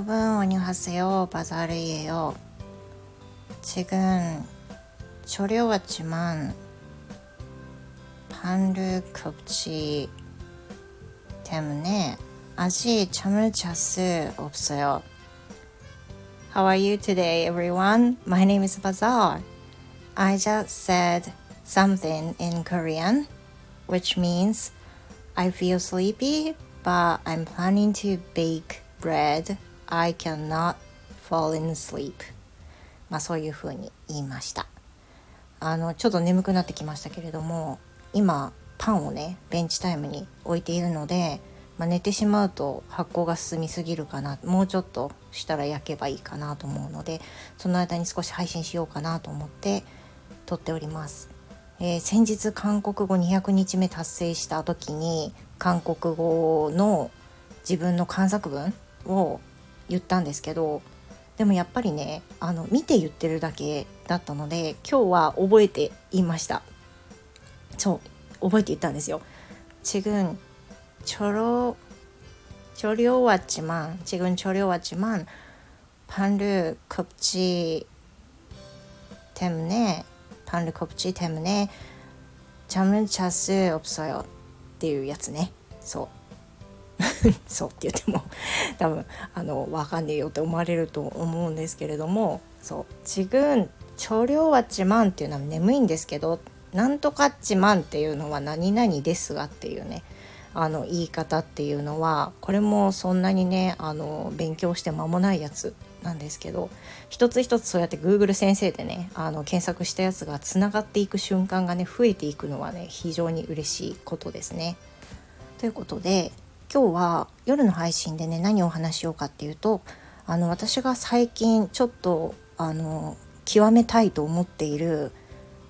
여러분 안녕하세요. 바자르예요. 지금 졸려왔지만 반르 급지 때문에 아직 잠을 잘 수 없어요. How are you today, everyone? My name is Bazaar. I just said something in Korean, which means I feel sleepy, but I'm planning to bake bread. I cannot fall in sleep. まあそういうふうに言いました。あの、ちょっと眠くなってきましたけれども、今、パンをね、ベンチタイムに置いているので、まあ、寝てしまうと発酵が進みすぎるかなもうちょっとしたら焼けばいいかなと思うのでその間に少し配信しようかなと思って撮っております。えー、先日韓国語200日目達成した時に韓国語の自分の観作文を言ったんですけどでもやっぱりねあの見て言ってるだけだったので今日は覚えていましたそう覚えて言ったんですよ지금저러저려왔지만지금저려왔지만반르급지때문에パンルコプチテムネチャムチャスオプソヨっていうやつねそう そうって言っても多分あのわかんねえよって思われると思うんですけれどもそう「ちぐん調量はちまん」っていうのは眠いんですけど「なんとかちまん」っていうのは「何々ですが」っていうねあの言い方っていうのはこれもそんなにねあの勉強して間もないやつなんですけど一つ一つそうやって Google 先生でねあの検索したやつがつながっていく瞬間がね増えていくのはね非常に嬉しいことですね。ということで今日は夜の配信でね何をお話しようかっていうとあの私が最近ちょっとあの極めたいと思っている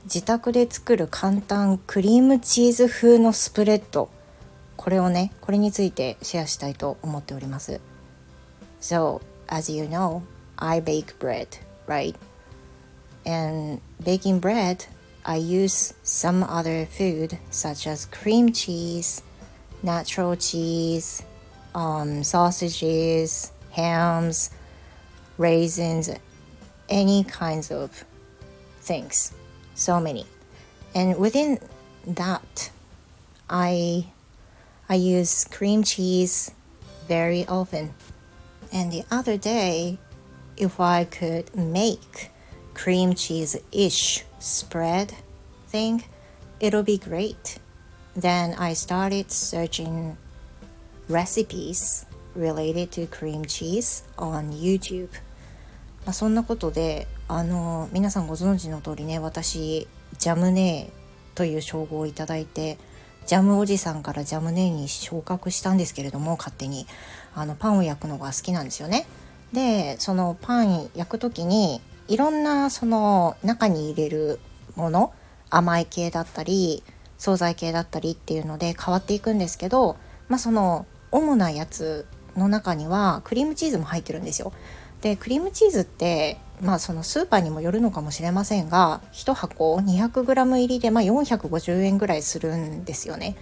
自宅で作る簡単クリームチーズ風のスプレッドこれをねこれについてシェアしたいと思っております。So as you know, I bake bread, right? And baking bread, I use some other food such as cream cheese, natural cheese, um, sausages, hams, raisins, any kinds of things. So many. And within that, I I use cream cheese very often and the other day, if I could make cream cheese ish spread thing, it'll be great. Then I started searching recipes related to cream cheese on YouTube. まあ、そんなことであの皆さんご存知の通りね私ジャムネーという称号をいただいてジャムおじさんからジャムネーに昇格したんですけれども勝手にあのパンを焼くのが好きなんですよね。でそのパン焼く時にいろんなその中に入れるもの甘い系だったり惣菜系だったりっていうので変わっていくんですけど、まあ、その主なやつの中にはクリームチーズも入ってるんですよ。でクリームチーズってまあそのスーパーにもよるのかもしれませんが1箱 200g 入りでまあ450円ぐらいするんですよね。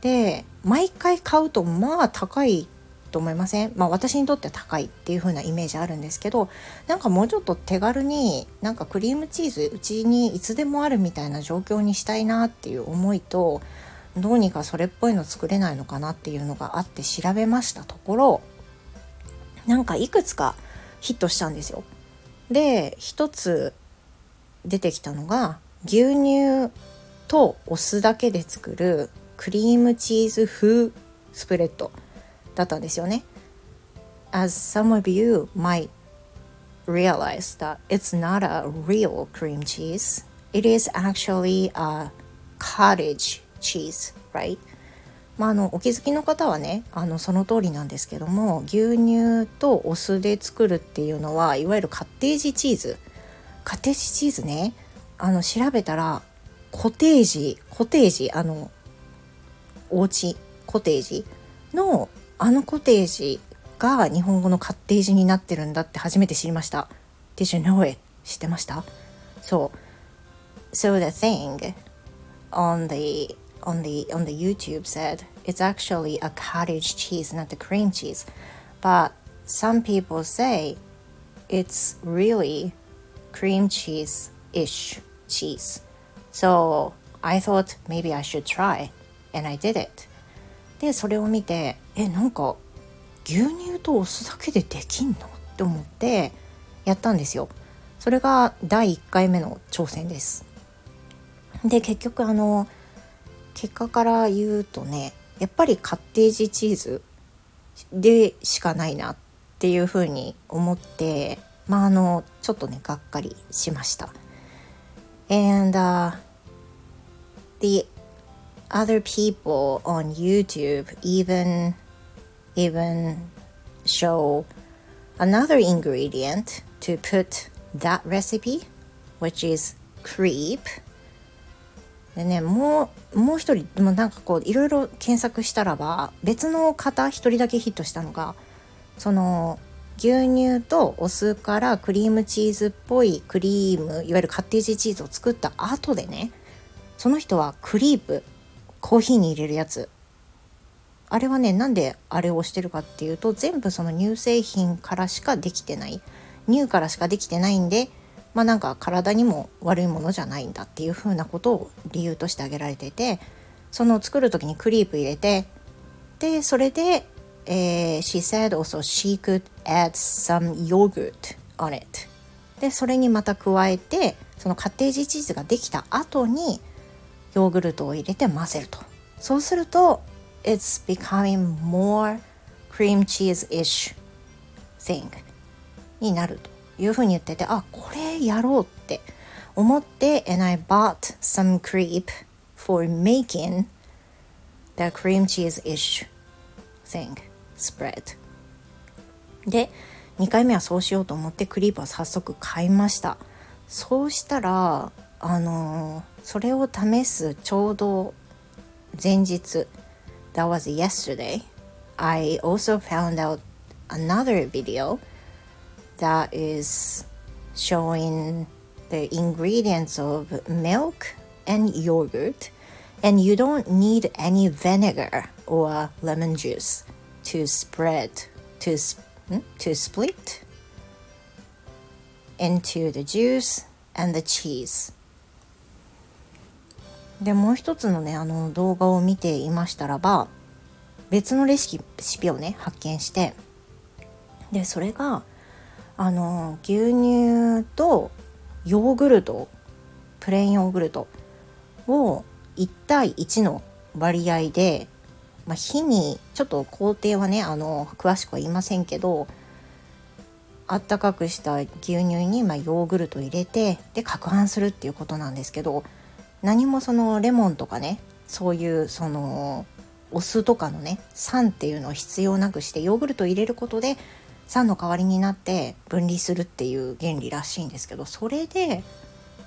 で毎回買うとまあ高いと思いません？まあ私にとっては高いっていう風なイメージあるんですけどなんかもうちょっと手軽になんかクリームチーズうちにいつでもあるみたいな状況にしたいなっていう思いとどうにかそれっぽいの作れないのかなっていうのがあって調べましたところなんかいくつかヒットしたんですよ。で一つ出てきたのが牛乳とお酢だけで作るクリームチーズ風スプレッドだったんですよね。As some of you might realize that it's not a real cream cheese, it is actually a cottage cheese, right? まあ、あのお気づきの方はねあのその通りなんですけども牛乳とお酢で作るっていうのはいわゆるカッテージチーズカッテージチーズねあの調べたらコテージコテージあのお家コテージのあのコテージが日本語のカッテージになってるんだって初めて知りました。Did you know it? 知ってましたそう。So the thing on the on the on the YouTube said it's actually a cottage cheese, not the cream cheese. But some people say it's really cream cheese ish cheese. So I thought maybe I should try and I did it. でそれを見てえなんか牛乳とお酢だけでできんの？って思ってやったんですよ。それが第1回目の挑戦です。で結局あの結果から言うとねやっぱりカッテージチーズでしかないなっていうふうに思ってまああのちょっとねがっかりしました。And、uh, the other people on YouTube even even show another ingredient to put that recipe, which is creep. でね、もう、もう一人、もなんかこう、いろいろ検索したらば、別の方一人だけヒットしたのが、その、牛乳とお酢からクリームチーズっぽいクリームいわゆるカッテージチーズを作った後でねその人はクリープコーヒーに入れるやつあれはねなんであれをしてるかっていうと全部その乳製品からしかできてない。乳からしかできてないんでまあなんか体にも悪いものじゃないんだっていうふうなことを理由として挙げられててその作る時にクリープ入れてでそれで、えー、She said also she could add some yogurt on it でそれにまた加えてそのカッテージチーズができた後にヨーグルトを入れて混ぜると。そうすると it's becoming more cream cheese-ish thing になるというふうに言っててあこれやろうって思って and I bought some crepe for making the cream cheese-ish thing spread で2回目はそうしようと思ってクリープは早速買いましたそうしたらあのーそれを試すちょうど前日 That was yesterday. I also found out another video that is showing the ingredients of milk and yogurt. And you don't need any vinegar or lemon juice to spread to hmm, to split into the juice and the cheese でもう一つのねあの動画を見ていましたらば別のレシピをね発見してでそれがあの牛乳とヨーグルトプレーンヨーグルトを1対1の割合で、まあ、火にちょっと工程はねあの詳しくは言いませんけどあったかくした牛乳に、まあ、ヨーグルト入れてで攪拌するっていうことなんですけど何もそのレモンとかねそういうそのお酢とかのね酸っていうのを必要なくしてヨーグルトを入れることで酸の代わりになって分離するっていう原理らしいんですけどそれで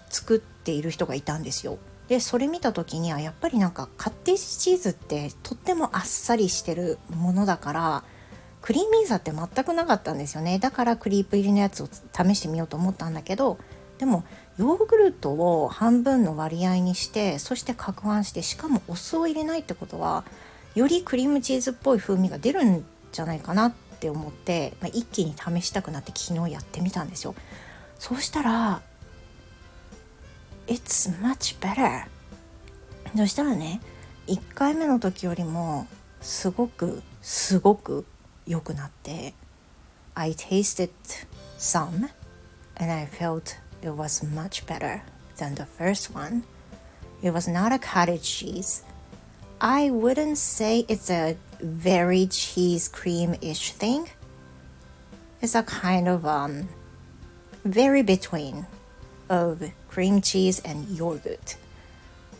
作っている人がいたんですよ。でそれ見た時にはやっぱりなんかカッテージチーズってとってもあっさりしてるものだからクリーミーさって全くなかったんですよねだからクリープ入りのやつを試してみようと思ったんだけどでもヨーグルトを半分の割合にしてそして攪拌してしかもお酢を入れないってことはよりクリームチーズっぽい風味が出るんじゃないかなって思って、まあ、一気に試したくなって昨日やってみたんですよ。そうしたら It's much better. そしたらね1回目の時よりもすごくすごく良くなって I tasted some and I felt it was much better than the first one. It was not a cottage cheese. I wouldn't say it's a very cheese cream ish thing. It's a kind of um, very between of cream cheese and yogurt.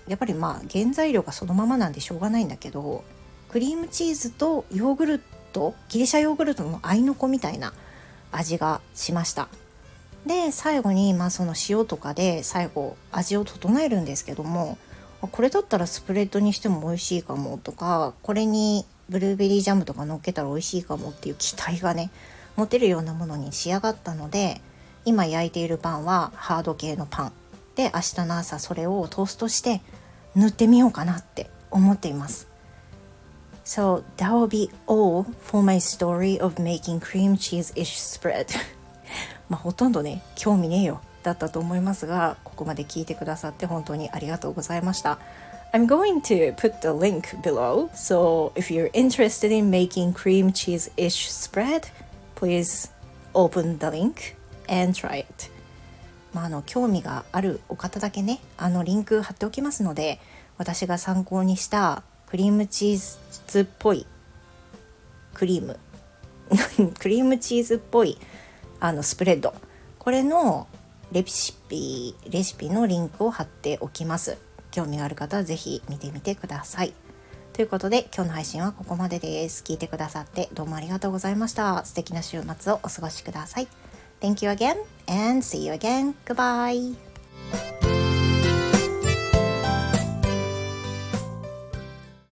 やっぱりまあ原材料がそのままなんでしょうがないんだけどクリームチーズとヨーグルトギリシャヨーグルトの合いの子みたいな味がしましたで最後に、まあ、その塩とかで最後味を整えるんですけどもこれだったらスプレッドにしても美味しいかもとかこれにブルーベリージャムとか乗っけたら美味しいかもっていう期待がね持てるようなものに仕上がったので今焼いているパンはハード系のパンで明日の朝それをトーストして塗ってみようかなって思っています。So that will be all for my story of making cream cheese-ish spread. まあほとんどね興味ねえよだったと思いますがここまで聞いてくださって本当にありがとうございました。I'm going to put the link below so if you're interested in making cream cheese-ish spread please open the link and try it. まあ、あの興味があるお方だけねあのリンク貼っておきますので私が参考にしたクリームチーズっぽいクリーム。クリームチーズっぽいあのスプレッド。これのレシピレシピのリンクを貼っておきます。興味がある方は是非見てみてください。ということで今日の配信はここまでです。聞いてくださってどうもありがとうございました。素敵な週末をお過ごしください。Thank you again and see you again. Goodbye.